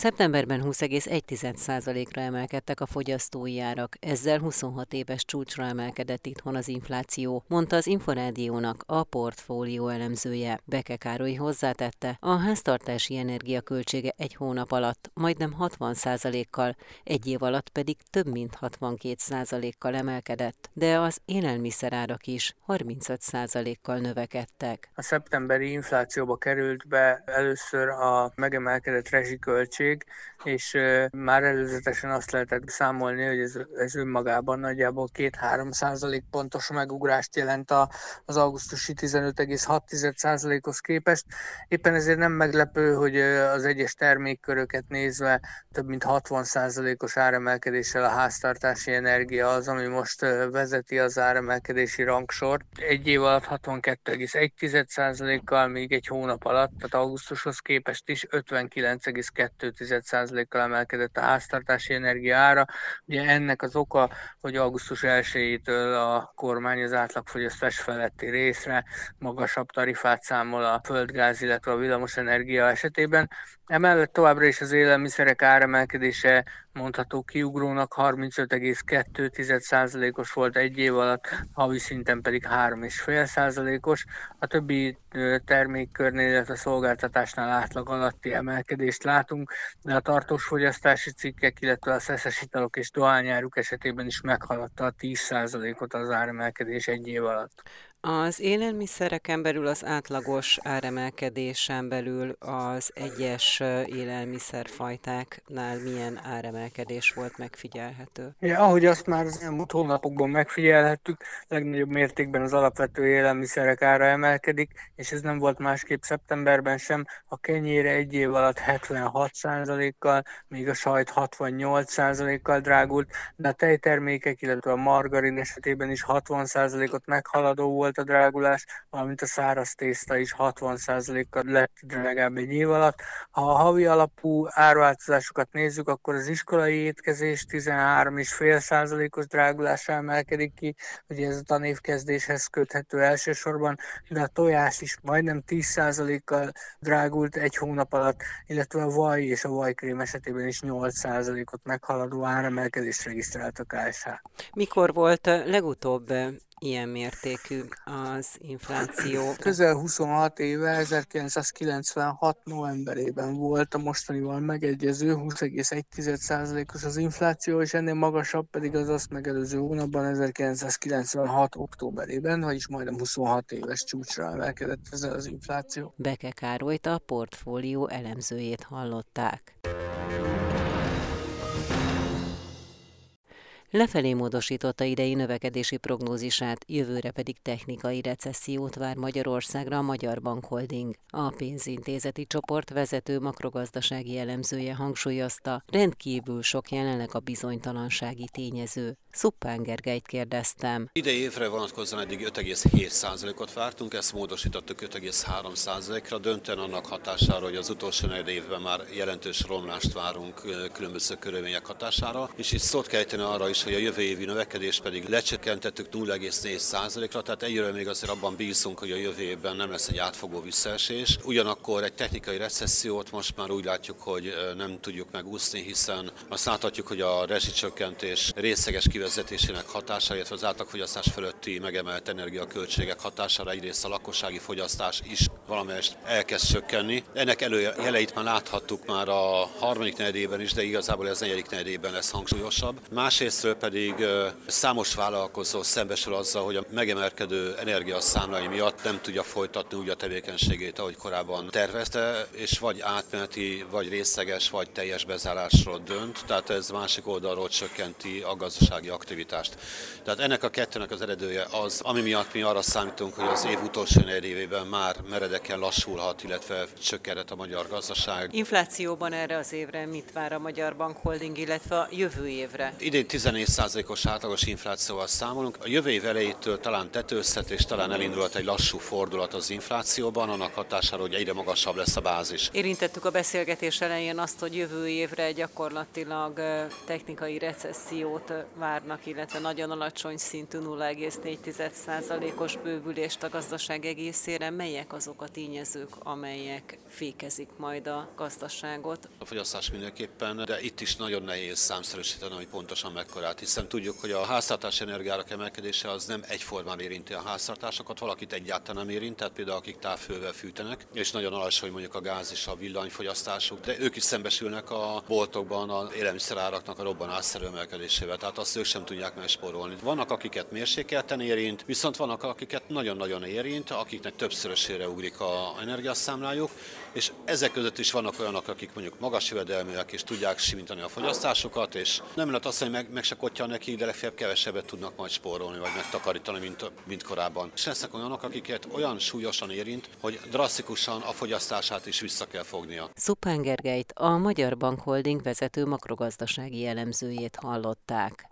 Szeptemberben 20,1%-ra emelkedtek a fogyasztói árak, ezzel 26 éves csúcsra emelkedett itthon az infláció, mondta az Inforádiónak a portfólió elemzője. Beke Károly hozzátette, a háztartási energiaköltsége egy hónap alatt majdnem 60%-kal, egy év alatt pedig több mint 62%-kal emelkedett, de az élelmiszerárak is 35%-kal növekedtek. A szeptemberi inflációba került be először a megemelkedett rezsiköltség, és már előzetesen azt lehetett számolni, hogy ez, ez önmagában nagyjából 2-3 százalék pontos megugrást jelent az augusztusi 15,6 százalékhoz képest. Éppen ezért nem meglepő, hogy az egyes termékköröket nézve több mint 60 százalékos áremelkedéssel a háztartási energia az, ami most vezeti az áremelkedési rangsort. Egy év alatt 62,1 százalékkal, míg egy hónap alatt, tehát augusztushoz képest is 59,2%-kal emelkedett a háztartási energia ára. Ugye ennek az oka, hogy augusztus 1-től a kormány az átlagfogyasztás feletti részre magasabb tarifát számol a földgáz, illetve a villamosenergia esetében. Emellett továbbra is az élelmiszerek áremelkedése mondható kiugrónak 35,2%-os volt egy év alatt, havi szinten pedig 3,5%-os. A többi termékkörnél, illetve szolgáltatásnál átlag alatti emelkedést látunk, de a tartós fogyasztási cikkek, illetve a szeszes italok és dohányáruk esetében is meghaladta a 10%-ot az áremelkedés egy év alatt. Az élelmiszereken belül az átlagos áremelkedésen belül az egyes élelmiszerfajtáknál milyen áremelkedés volt megfigyelhető? Ja, ahogy azt már az elmúlt hónapokban megfigyelhettük, legnagyobb mértékben az alapvető élelmiszerek ára emelkedik, és ez nem volt másképp szeptemberben sem. A kenyére egy év alatt 76%-kal, míg a sajt 68%-kal drágult, de a tejtermékek, illetve a margarin esetében is 60%-ot meghaladó volt volt a drágulás, valamint a száraz tészta is 60%-kal lett drágább egy év alatt. Ha a havi alapú árváltozásokat nézzük, akkor az iskolai étkezés 13,5%-os drágulással emelkedik ki, ugye ez a tanévkezdéshez köthető elsősorban, de a tojás is majdnem 10%-kal drágult egy hónap alatt, illetve a vaj és a vajkrém esetében is 8%-ot meghaladó áremelkedést regisztrált a KSH. Mikor volt legutóbb ilyen mértékű az infláció? Közel 26 éve, 1996 novemberében volt a mostanival megegyező 20,1%-os az infláció, és ennél magasabb pedig az azt megelőző hónapban 1996 októberében, vagyis majdnem 26 éves csúcsra emelkedett ez az infláció. Beke Károlyt a portfólió elemzőjét hallották. Lefelé módosította idei növekedési prognózisát, jövőre pedig technikai recessziót vár Magyarországra a Magyar Bank Holding. A pénzintézeti csoport vezető makrogazdasági elemzője hangsúlyozta, rendkívül sok jelenleg a bizonytalansági tényező. Szuppán Gergelyt kérdeztem. Idei évre vonatkozóan eddig 5,7%-ot vártunk, ezt módosítottuk 5,3%-ra, dönten annak hatására, hogy az utolsó évben már jelentős romlást várunk különböző körülmények hatására, és itt szót kell arra is, hogy a jövő évi növekedés pedig lecsökkentettük 0,4%-ra, tehát egyre még azért abban bízunk, hogy a jövő évben nem lesz egy átfogó visszaesés. Ugyanakkor egy technikai recessziót most már úgy látjuk, hogy nem tudjuk megúszni, hiszen azt láthatjuk, hogy a rezsicsökkentés részeges kivezetésének hatására, illetve az átlagfogyasztás fölötti megemelt energiaköltségek hatására egyrészt a lakossági fogyasztás is valamelyest elkezd csökkenni. Ennek előjeleit már láthattuk már a harmadik negyedében is, de igazából ez negyedik negyedében lesz hangsúlyosabb. Másrésztről pedig számos vállalkozó szembesül azzal, hogy a megemelkedő energiaszámlái miatt nem tudja folytatni úgy a tevékenységét, ahogy korábban tervezte, és vagy átmeneti, vagy részleges, vagy teljes bezárásról dönt, tehát ez másik oldalról csökkenti a gazdasági aktivitást. Tehát ennek a kettőnek az eredője az, ami miatt mi arra számítunk, hogy az év utolsó évében már meredeken lassulhat, illetve csökkenhet a magyar gazdaság. Inflációban erre az évre mit vár a Magyar Bank Holding, illetve a jövő évre? Idén 14%-os átlagos inflációval számolunk. A jövő év elejétől talán tetőzhet, és talán elindulhat egy lassú fordulat az inflációban, annak hatására, hogy egyre magasabb lesz a bázis. Érintettük a beszélgetés elején azt, hogy jövő évre gyakorlatilag technikai recessziót vár várnak, illetve nagyon alacsony szintű 0,4%-os bővülést a gazdaság egészére. Melyek azok a tényezők, amelyek fékezik majd a gazdaságot? A fogyasztás mindenképpen, de itt is nagyon nehéz számszerűsíteni, hogy pontosan mekkorát, hiszen tudjuk, hogy a háztartás energiárak emelkedése az nem egyformán érinti a háztartásokat, valakit egyáltalán nem érint, tehát például akik távfővel fűtenek, és nagyon alacsony mondjuk a gáz és a villanyfogyasztásuk, de ők is szembesülnek a boltokban az élelmiszeráraknak a robbanásszerű emelkedésével, tehát azt ők sem tudják megspórolni. Vannak, akiket mérsékelten érint, viszont vannak, akiket nagyon-nagyon érint, akiknek többszörösére ugrik a energiaszámlájuk, és ezek között is vannak olyanok, akik mondjuk magas jövedelműek és tudják simítani a fogyasztásokat, és nem lehet azt, hogy meg, meg se kotja nekik, de legfeljebb kevesebbet tudnak majd spórolni, vagy megtakarítani, mint, mint korábban. És lesznek olyanok, akiket olyan súlyosan érint, hogy drasztikusan a fogyasztását is vissza kell fognia. Szupán Gergelyt, a Magyar Bank Holding vezető makrogazdasági elemzőjét hallották.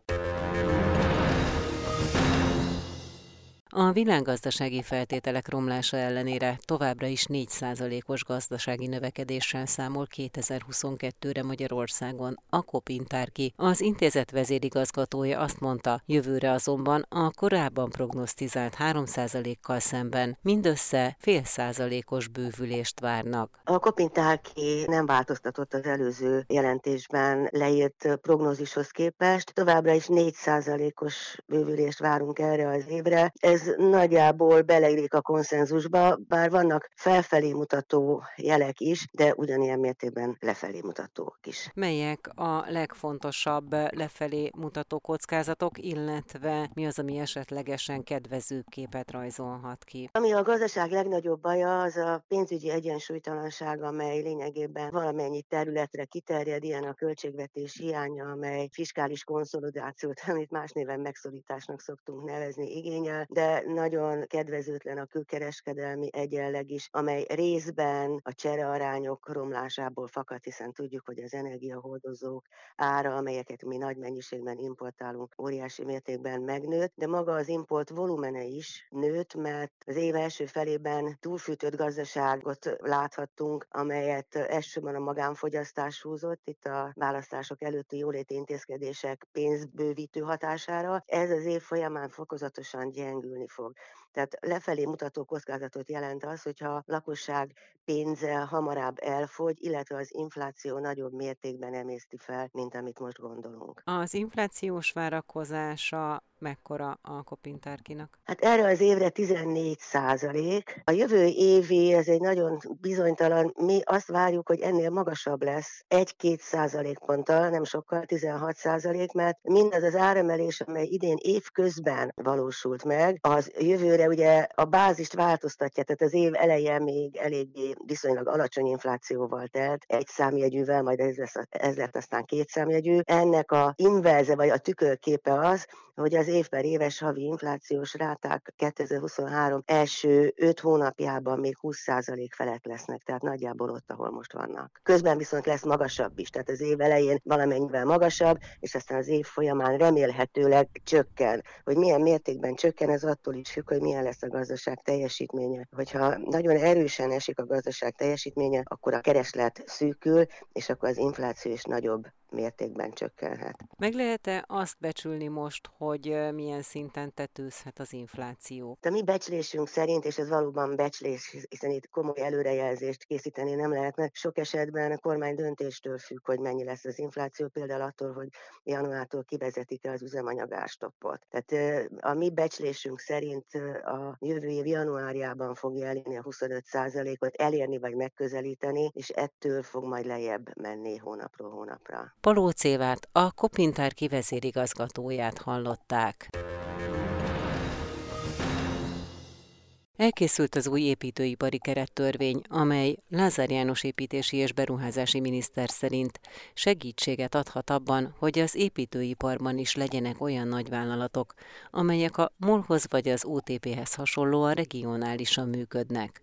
A világgazdasági feltételek romlása ellenére továbbra is 4%-os gazdasági növekedéssel számol 2022-re Magyarországon a Kopintárki. Az intézet vezérigazgatója azt mondta, jövőre azonban a korábban prognosztizált 3%-kal szemben mindössze fél százalékos bővülést várnak. A Kopintárki nem változtatott az előző jelentésben leírt prognózishoz képest. Továbbra is 4%-os bővülést várunk erre az évre. Ez nagyjából beleillik a konszenzusba, bár vannak felfelé mutató jelek is, de ugyanilyen mértékben lefelé mutatók is. Melyek a legfontosabb lefelé mutató kockázatok, illetve mi az, ami esetlegesen kedvező képet rajzolhat ki? Ami a gazdaság legnagyobb baja, az a pénzügyi egyensúlytalanság, amely lényegében valamennyi területre kiterjed, ilyen a költségvetés hiánya, amely fiskális konszolidációt, amit más néven megszorításnak szoktunk nevezni, igényel, de nagyon kedvezőtlen a külkereskedelmi egyenleg is, amely részben a cserearányok romlásából fakad, hiszen tudjuk, hogy az energiahordozók ára, amelyeket mi nagy mennyiségben importálunk, óriási mértékben megnőtt, de maga az import volumene is nőtt, mert az év első felében túlfűtött gazdaságot láthattunk, amelyet elsősorban a magánfogyasztás húzott, itt a választások előtti jóléti intézkedések pénzbővítő hatására. Ez az év folyamán fokozatosan gyengül növekedni fog. Tehát lefelé mutató kockázatot jelent az, hogyha a lakosság pénze hamarabb elfogy, illetve az infláció nagyobb mértékben emészti fel, mint amit most gondolunk. Az inflációs várakozása mekkora a kopintárkinak? Hát erre az évre 14 százalék. A jövő évi, ez egy nagyon bizonytalan, mi azt várjuk, hogy ennél magasabb lesz, 1-2 százalékponttal, nem sokkal, 16 százalék, mert mindaz az áremelés, amely idén év közben valósult meg, az jövőre ugye a bázist változtatja, tehát az év eleje még eléggé viszonylag alacsony inflációval telt, egy számjegyűvel, majd ez, lesz, ez lett aztán két számjegyű. Ennek a inverze vagy a tükörképe az, hogy az év per éves havi inflációs ráták 2023 első 5 hónapjában még 20% felett lesznek, tehát nagyjából ott, ahol most vannak. Közben viszont lesz magasabb is, tehát az év elején valamennyivel magasabb, és aztán az év folyamán remélhetőleg csökken. Hogy milyen mértékben csökken, ez attól is függ, hogy milyen lesz a gazdaság teljesítménye. Hogyha nagyon erősen esik a gazdaság teljesítménye, akkor a kereslet szűkül, és akkor az infláció is nagyobb mértékben csökkenhet. Meg lehet-e azt becsülni most, hogy milyen szinten tetőzhet az infláció? A mi becslésünk szerint, és ez valóban becslés, hiszen itt komoly előrejelzést készíteni nem lehetne, sok esetben a kormány döntéstől függ, hogy mennyi lesz az infláció, például attól, hogy januártól kivezetik-e az üzemanyagárstoppot. Tehát a mi becslésünk szerint a jövő év januárjában fogja elérni a 25% ot elérni vagy megközelíteni, és ettől fog majd lejjebb menni hónapról hónapra. Palóc Évát, a Kopintár kivezérigazgatóját hallották. Elkészült az új építőipari kerettörvény, amely Lázár János építési és beruházási miniszter szerint segítséget adhat abban, hogy az építőiparban is legyenek olyan nagyvállalatok, amelyek a MOL-hoz vagy az OTP-hez hasonlóan regionálisan működnek.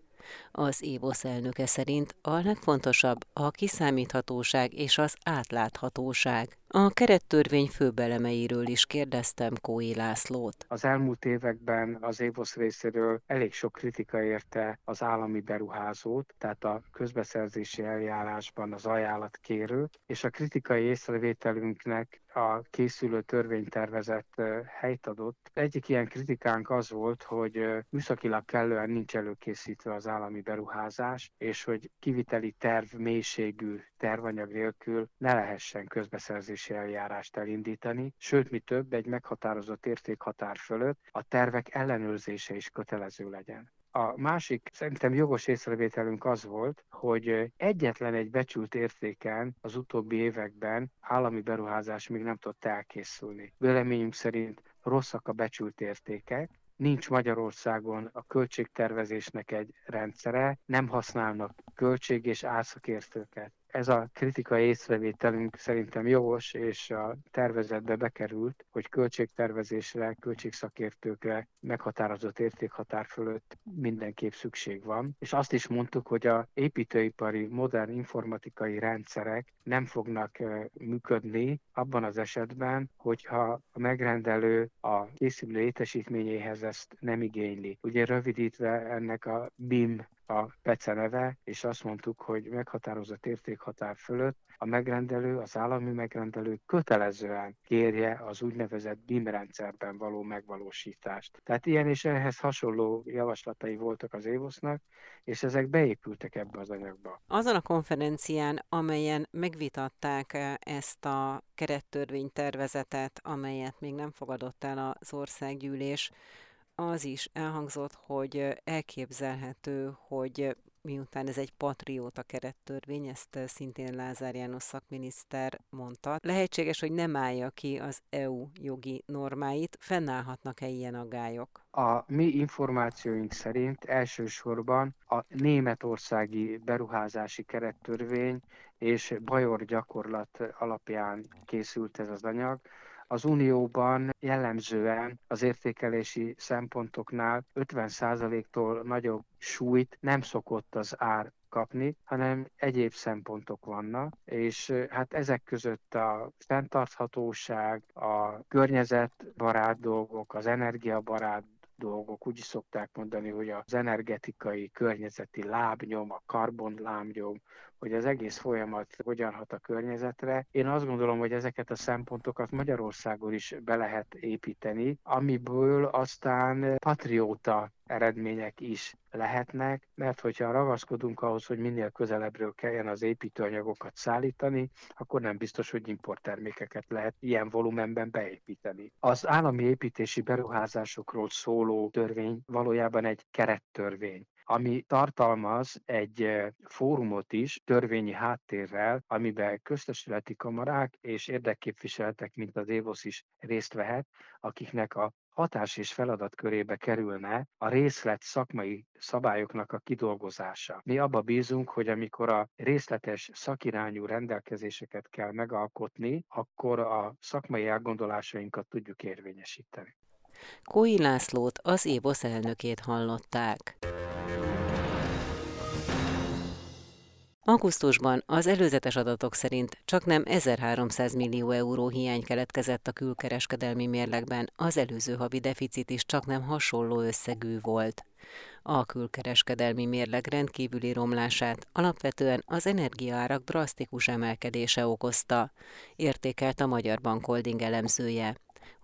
Az évosz elnöke szerint a legfontosabb a kiszámíthatóság és az átláthatóság. A kerettörvény főbelemeiről is kérdeztem Kói Lászlót. Az elmúlt években az évosz részéről elég sok kritika érte az állami beruházót, tehát a közbeszerzési eljárásban az ajánlatkérőt, és a kritikai észrevételünknek a készülő törvénytervezet helyt adott. Egyik ilyen kritikánk az volt, hogy műszakilag kellően nincs előkészítve az állami beruházás, és hogy kiviteli terv mélységű tervanyag nélkül ne lehessen közbeszerzési eljárást elindítani, sőt, mi több, egy meghatározott értékhatár fölött a tervek ellenőrzése is kötelező legyen. A másik szerintem jogos észrevételünk az volt, hogy egyetlen egy becsült értéken az utóbbi években állami beruházás még nem tudott elkészülni. Véleményünk szerint rosszak a becsült értékek, nincs Magyarországon a költségtervezésnek egy rendszere, nem használnak költség- és árszakértőket ez a kritikai észrevételünk szerintem jogos, és a tervezetbe bekerült, hogy költségtervezésre, költségszakértőkre meghatározott értékhatár fölött mindenképp szükség van. És azt is mondtuk, hogy a építőipari modern informatikai rendszerek nem fognak működni abban az esetben, hogyha a megrendelő a készülő létesítményéhez ezt nem igényli. Ugye rövidítve ennek a BIM a PECE neve, és azt mondtuk, hogy meghatározott értékhatár fölött a megrendelő, az állami megrendelő kötelezően kérje az úgynevezett BIM rendszerben való megvalósítást. Tehát ilyen és ehhez hasonló javaslatai voltak az évosznak, és ezek beépültek ebbe az anyagba. Azon a konferencián, amelyen megvitatták eh, ezt a kerettörvénytervezetet, amelyet még nem fogadott el az országgyűlés, az is elhangzott, hogy elképzelhető, hogy miután ez egy patrióta kerettörvény, ezt szintén Lázár János szakminiszter mondta, lehetséges, hogy nem állja ki az EU jogi normáit, fennállhatnak-e ilyen aggályok? A mi információink szerint elsősorban a németországi beruházási kerettörvény és Bajor gyakorlat alapján készült ez az anyag, az Unióban jellemzően az értékelési szempontoknál 50%-tól nagyobb súlyt nem szokott az ár kapni, hanem egyéb szempontok vannak, és hát ezek között a fenntarthatóság, a környezetbarát dolgok, az energiabarát dolgok. Úgy is szokták mondani, hogy az energetikai, környezeti lábnyom, a karbon lábnyom, hogy az egész folyamat hogyan hat a környezetre. Én azt gondolom, hogy ezeket a szempontokat Magyarországon is be lehet építeni, amiből aztán patrióta eredmények is lehetnek, mert hogyha ragaszkodunk ahhoz, hogy minél közelebbről kelljen az építőanyagokat szállítani, akkor nem biztos, hogy importtermékeket lehet ilyen volumenben beépíteni. Az állami építési beruházásokról szóló törvény valójában egy kerettörvény ami tartalmaz egy fórumot is törvényi háttérrel, amiben köztesületi kamarák és érdekképviseletek, mint az Évosz is részt vehet, akiknek a hatás és feladat körébe kerülne a részlet szakmai szabályoknak a kidolgozása. Mi abba bízunk, hogy amikor a részletes szakirányú rendelkezéseket kell megalkotni, akkor a szakmai elgondolásainkat tudjuk érvényesíteni. Kói Lászlót, az Évosz elnökét hallották. Augusztusban az előzetes adatok szerint csak nem 1300 millió euró hiány keletkezett a külkereskedelmi mérlegben, az előző havi deficit is csak nem hasonló összegű volt. A külkereskedelmi mérleg rendkívüli romlását alapvetően az energiaárak drasztikus emelkedése okozta, értékelt a Magyar Bank Holding elemzője.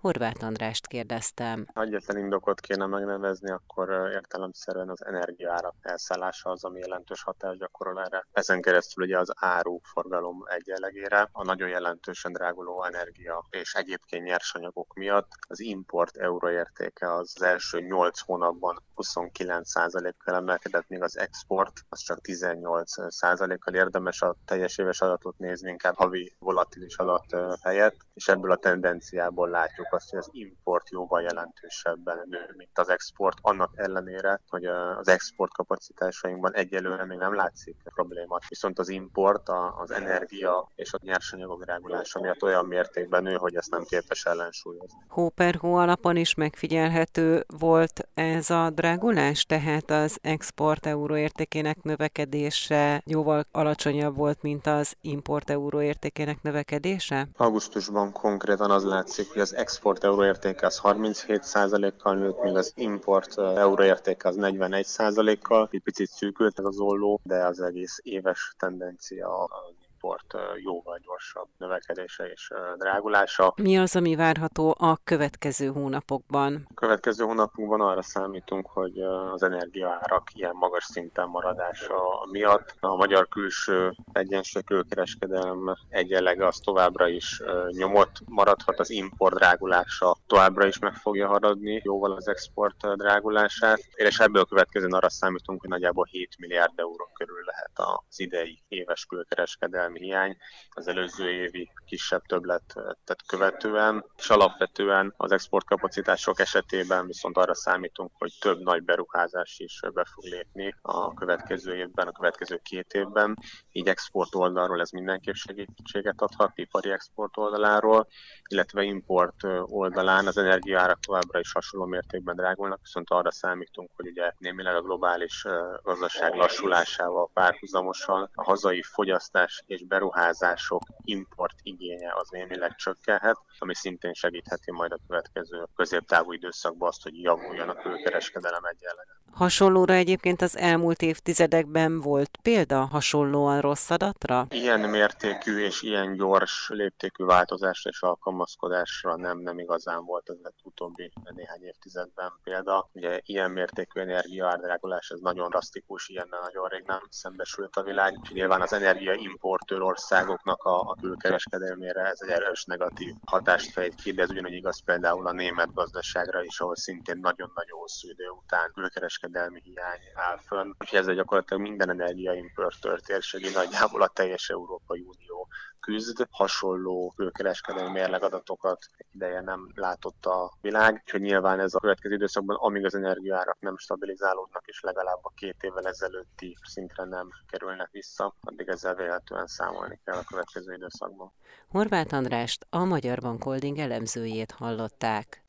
Horváth Andrást kérdeztem. Ha egyetlen indokot kéne megnevezni, akkor értelemszerűen az energiaárak elszállása az, ami jelentős hatást gyakorol erre. Ezen keresztül ugye az áruforgalom egyenlegére, a nagyon jelentősen dráguló energia és egyébként nyersanyagok miatt az import euróértéke az első 8 hónapban 29%-kal emelkedett, míg az export az csak 18%-kal érdemes a teljes éves adatot nézni, inkább havi volatilis adat helyett, és ebből a tendenciából látjuk látjuk azt, hogy az import jóval jelentősebben nő, mint az export, annak ellenére, hogy az export kapacitásainkban egyelőre még nem látszik probléma. Viszont az import, az energia és a nyersanyagok drágulása miatt olyan mértékben nő, hogy ezt nem képes ellensúlyozni. Hó per hó alapon is megfigyelhető volt ez a drágulás, tehát az export euróértékének növekedése jóval alacsonyabb volt, mint az import euróértékének növekedése? Augusztusban konkrétan az látszik, hogy az export euróértéke az 37%-kal nőtt, míg az import euróértéke az 41%-kal. Egy picit szűkült ez az olló, de az egész éves tendencia az export jóval gyorsabb növekedése és drágulása. Mi az, ami várható a következő hónapokban? A következő hónapokban arra számítunk, hogy az energiaárak ilyen magas szinten maradása miatt a magyar külső egyensúly külkereskedelem egyenlege az továbbra is nyomott maradhat, az import drágulása továbbra is meg fogja haradni jóval az export drágulását, és ebből következően arra számítunk, hogy nagyjából 7 milliárd euró körül lehet az idei éves külkereskedelmi kereskedelmi hiány az előző évi kisebb többletet követően, és alapvetően az exportkapacitások esetében viszont arra számítunk, hogy több nagy beruházás is be fog lépni a következő évben, a következő két évben. Így export oldalról ez mindenképp segítséget adhat, ipari export oldaláról, illetve import oldalán az energiaárak továbbra is hasonló mértékben drágulnak, viszont arra számítunk, hogy ugye némileg a globális gazdaság lassulásával párhuzamosan a hazai fogyasztás és beruházások import igénye az némileg csökkenhet, ami szintén segítheti majd a következő középtávú időszakban azt, hogy javuljon a külkereskedelem egyenlege. Hasonlóra egyébként az elmúlt évtizedekben volt példa hasonlóan rossz adatra? Ilyen mértékű és ilyen gyors léptékű változásra és alkalmazkodásra nem, nem igazán volt az utóbbi néhány évtizedben példa. Ugye ilyen mértékű energiaárdrágulás, ez nagyon drasztikus, ilyennel nagyon rég nem szembesült a világ. És nyilván az energiaimportőr országoknak a, a külkereskedelmére ez egy erős negatív hatást fejt ki, de ez ugyanúgy igaz például a német gazdaságra is, ahol szintén nagyon-nagyon hosszú idő után külkereskedelmi kereskedelmi hiány áll fönn. Úgyhogy ezzel gyakorlatilag minden energiaimportőr térségi nagyjából a teljes Európai Unió küzd. Hasonló főkereskedelmi mérlegadatokat ideje nem látott a világ, úgyhogy nyilván ez a következő időszakban, amíg az energiaárak nem stabilizálódnak, és legalább a két évvel ezelőtti szintre nem kerülnek vissza, addig ezzel véletlenül számolni kell a következő időszakban. Horváth Andrást, a Magyar Bank Holding elemzőjét hallották.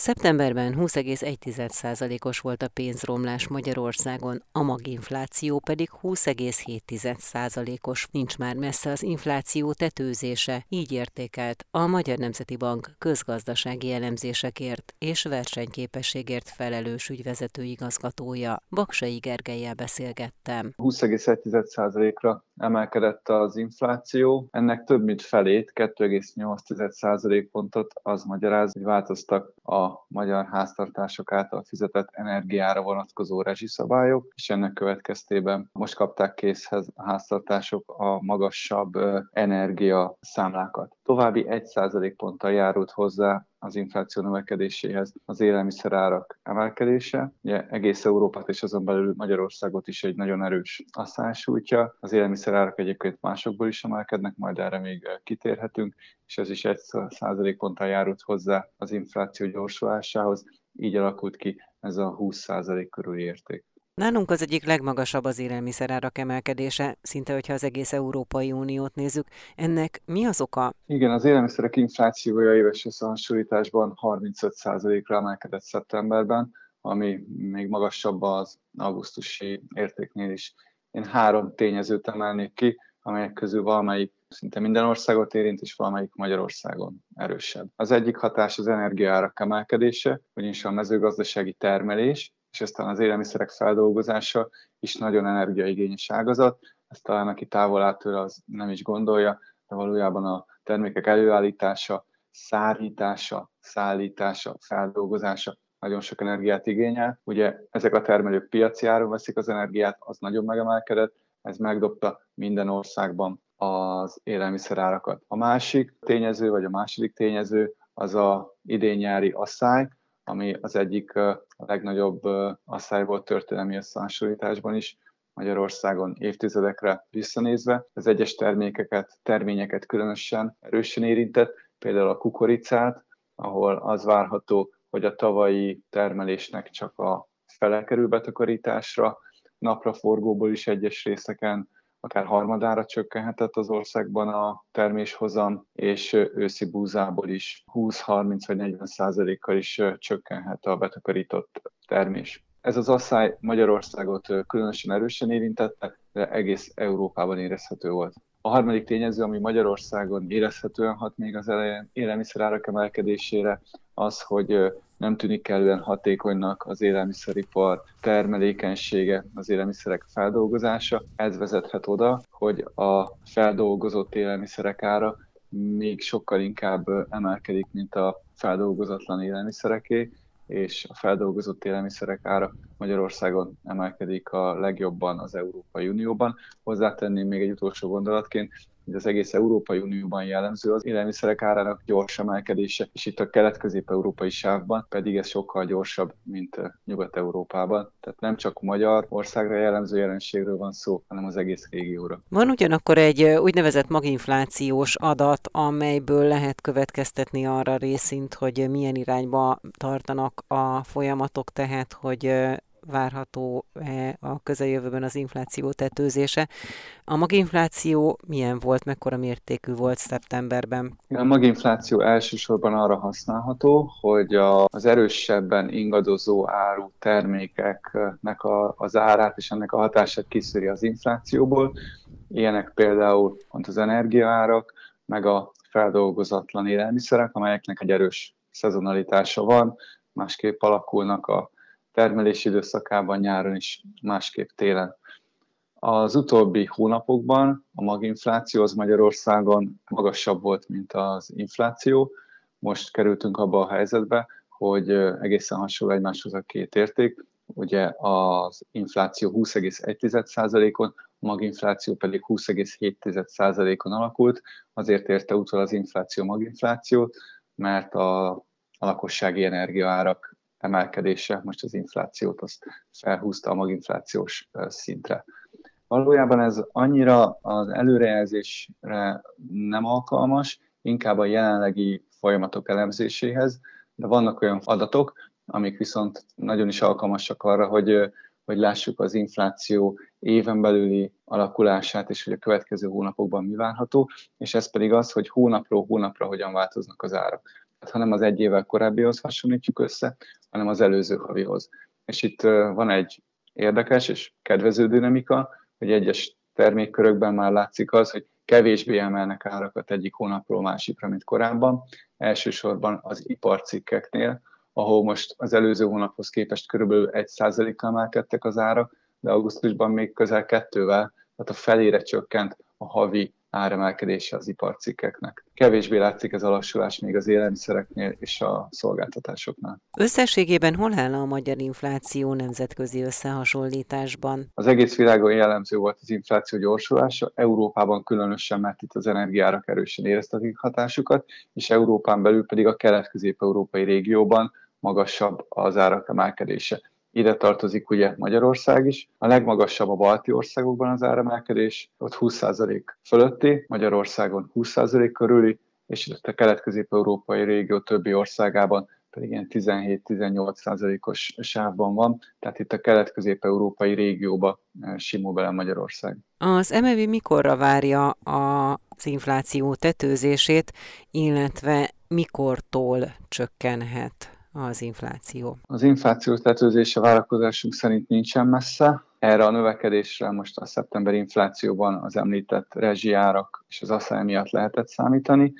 Szeptemberben 20,1%-os volt a pénzromlás Magyarországon, a maginfláció pedig 20,7%-os. Nincs már messze az infláció tetőzése, így értékelt a Magyar Nemzeti Bank közgazdasági elemzésekért és versenyképességért felelős ügyvezető igazgatója. Baksai Gergelyel beszélgettem. 20,1%-ra emelkedett az infláció. Ennek több mint felét, 2,8% pontot az magyaráz, hogy változtak a magyar háztartások által fizetett energiára vonatkozó rezsiszabályok, és ennek következtében most kapták készhez a háztartások a magasabb energia számlákat. További 1% ponttal járult hozzá az infláció növekedéséhez az élelmiszerárak emelkedése. Ugye egész Európát és azon belül Magyarországot is egy nagyon erős asszán sújtja. Az élelmiszerárak egyébként másokból is emelkednek, majd erre még kitérhetünk, és ez is egy százalékponttal járult hozzá az infláció gyorsulásához. Így alakult ki ez a 20 százalék körüli érték. Nálunk az egyik legmagasabb az élelmiszerárak emelkedése, szinte hogyha az egész Európai Uniót nézzük. Ennek mi az oka? Igen, az élelmiszerek inflációja éves összehasonlításban 35%-ra emelkedett szeptemberben, ami még magasabb az augusztusi értéknél is. Én három tényezőt emelnék ki, amelyek közül valamelyik szinte minden országot érint, és valamelyik Magyarországon erősebb. Az egyik hatás az energiaárak emelkedése, vagyis a mezőgazdasági termelés, és aztán az élelmiszerek feldolgozása is nagyon energiaigényes ágazat. Ezt talán aki távol áll tőle, az nem is gondolja, de valójában a termékek előállítása, szárítása, szállítása, feldolgozása nagyon sok energiát igényel. Ugye ezek a termelők piaci áron veszik az energiát, az nagyon megemelkedett, ez megdobta minden országban az élelmiszerárakat. A másik tényező, vagy a második tényező az a idén-nyári asszály, ami az egyik a legnagyobb asszály volt történelmi összehasonlításban is, Magyarországon évtizedekre visszanézve. Az egyes termékeket, terményeket különösen erősen érintett, például a kukoricát, ahol az várható, hogy a tavalyi termelésnek csak a fele kerül betakarításra, napraforgóból is egyes részeken akár harmadára csökkenhetett az országban a terméshozam, és őszi búzából is 20-30 vagy 40 százalékkal is csökkenhet a betakarított termés. Ez az asszály Magyarországot különösen erősen érintette, de egész Európában érezhető volt. A harmadik tényező, ami Magyarországon érezhetően hat még az elején élelmiszerárak emelkedésére, az, hogy nem tűnik kellően hatékonynak az élelmiszeripar termelékenysége, az élelmiszerek feldolgozása. Ez vezethet oda, hogy a feldolgozott élelmiszerek ára még sokkal inkább emelkedik, mint a feldolgozatlan élelmiszereké, és a feldolgozott élelmiszerek ára Magyarországon emelkedik a legjobban az Európai Unióban. Hozzátenném még egy utolsó gondolatként, hogy az egész Európai Unióban jellemző az élelmiszerek árának gyors emelkedése, és itt a kelet-közép-európai sávban pedig ez sokkal gyorsabb, mint Nyugat-Európában. Tehát nem csak magyar országra jellemző jelenségről van szó, hanem az egész régióra. Van ugyanakkor egy úgynevezett maginflációs adat, amelyből lehet következtetni arra részint, hogy milyen irányba tartanak a folyamatok, tehát hogy várható-e a közeljövőben az infláció tetőzése. A maginfláció milyen volt, mekkora mértékű volt szeptemberben? A maginfláció elsősorban arra használható, hogy az erősebben ingadozó áru termékeknek a, az árát és ennek a hatását kiszűri az inflációból. Ilyenek például pont az energiaárak, meg a feldolgozatlan élelmiszerek, amelyeknek egy erős szezonalitása van, másképp alakulnak a termelési időszakában, nyáron is, másképp télen. Az utóbbi hónapokban a maginfláció az Magyarországon magasabb volt, mint az infláció. Most kerültünk abba a helyzetbe, hogy egészen hasonló egymáshoz a két érték. Ugye az infláció 20,1%-on, a maginfláció pedig 20,7%-on alakult. Azért érte utol az infláció maginflációt, mert a, a lakossági energiaárak emelkedése, most az inflációt azt felhúzta a maginflációs szintre. Valójában ez annyira az előrejelzésre nem alkalmas, inkább a jelenlegi folyamatok elemzéséhez, de vannak olyan adatok, amik viszont nagyon is alkalmasak arra, hogy, hogy lássuk az infláció éven belüli alakulását, és hogy a következő hónapokban mi várható, és ez pedig az, hogy hónapról hónapra hogyan változnak az árak. Hát, hanem az egy évvel korábbihoz hasonlítjuk össze, hanem az előző havihoz. És itt van egy érdekes és kedvező dinamika, hogy egyes termékkörökben már látszik az, hogy kevésbé emelnek árakat egyik hónapról másikra, mint korábban. Elsősorban az iparcikkeknél, ahol most az előző hónaphoz képest körülbelül 1%-kal emelkedtek az árak, de augusztusban még közel kettővel, tehát a felére csökkent a havi áremelkedése az iparcikkeknek. Kevésbé látszik ez a lassulás még az élelmiszereknél és a szolgáltatásoknál. Összességében hol áll a magyar infláció nemzetközi összehasonlításban? Az egész világon jellemző volt az infláció gyorsulása, Európában különösen, mert itt az energiárak erősen éreztetik hatásukat, és Európán belül pedig a kelet-közép-európai régióban magasabb az árak emelkedése. Ide tartozik ugye Magyarország is. A legmagasabb a balti országokban az áremelkedés, ott 20% fölötti, Magyarországon 20% körüli, és itt a kelet-közép-európai régió többi országában pedig ilyen 17-18%-os sávban van, tehát itt a kelet-közép-európai régióba eh, simul bele Magyarország. Az MV mikorra várja az infláció tetőzését, illetve mikortól csökkenhet? Az infláció? Az infláció tetőzése várakozásunk szerint nincsen messze. Erre a növekedésre most a szeptember inflációban az említett rezsiárak és az asszály miatt lehetett számítani.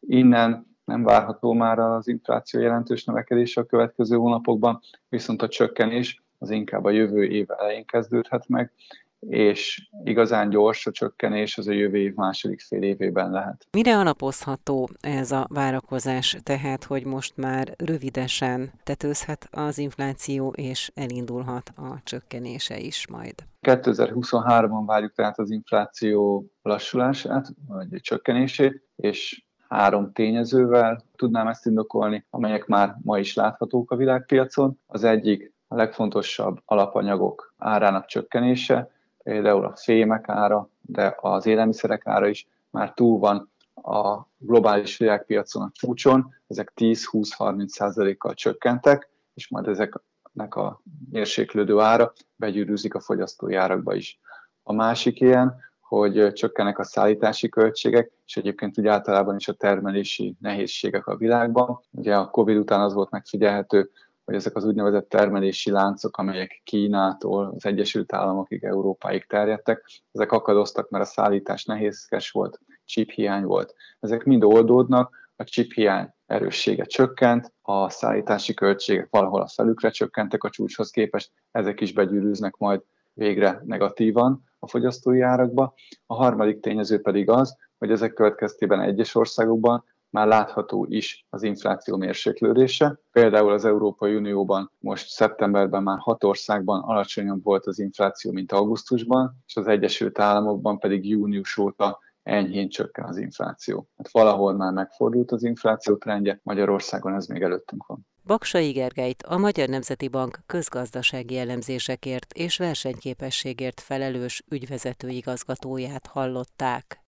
Innen nem várható már az infláció jelentős növekedése a következő hónapokban, viszont a csökkenés az inkább a jövő év elején kezdődhet meg, és igazán gyors a csökkenés az a jövő év második fél évében lehet. Mire alapozható ez a várakozás, tehát, hogy most már rövidesen tetőzhet az infláció, és elindulhat a csökkenése is majd? 2023-ban várjuk tehát az infláció lassulását, vagy csökkenését, és három tényezővel tudnám ezt indokolni, amelyek már ma is láthatók a világpiacon. Az egyik a legfontosabb alapanyagok árának csökkenése, például a fémek ára, de az élelmiszerek ára is már túl van a globális világpiacon a csúcson, ezek 10-20-30 százalékkal csökkentek, és majd ezeknek a mérséklődő ára begyűrűzik a fogyasztói árakba is. A másik ilyen, hogy csökkenek a szállítási költségek, és egyébként úgy általában is a termelési nehézségek a világban. Ugye a Covid után az volt megfigyelhető, hogy ezek az úgynevezett termelési láncok, amelyek Kínától az Egyesült Államokig, Európáig terjedtek, ezek akadoztak, mert a szállítás nehézkes volt, chip hiány volt. Ezek mind oldódnak, a chip hiány erőssége csökkent, a szállítási költségek valahol a felükre csökkentek a csúcshoz képest, ezek is begyűrűznek majd végre negatívan a fogyasztói árakba. A harmadik tényező pedig az, hogy ezek következtében egyes országokban már látható is az infláció mérséklődése. Például az Európai Unióban most szeptemberben már hat országban alacsonyabb volt az infláció, mint augusztusban, és az Egyesült Államokban pedig június óta enyhén csökken az infláció. Hát valahol már megfordult az infláció trendje, Magyarországon ez még előttünk van. Baksai Gergelyt a Magyar Nemzeti Bank közgazdasági elemzésekért és versenyképességért felelős ügyvezető igazgatóját hallották.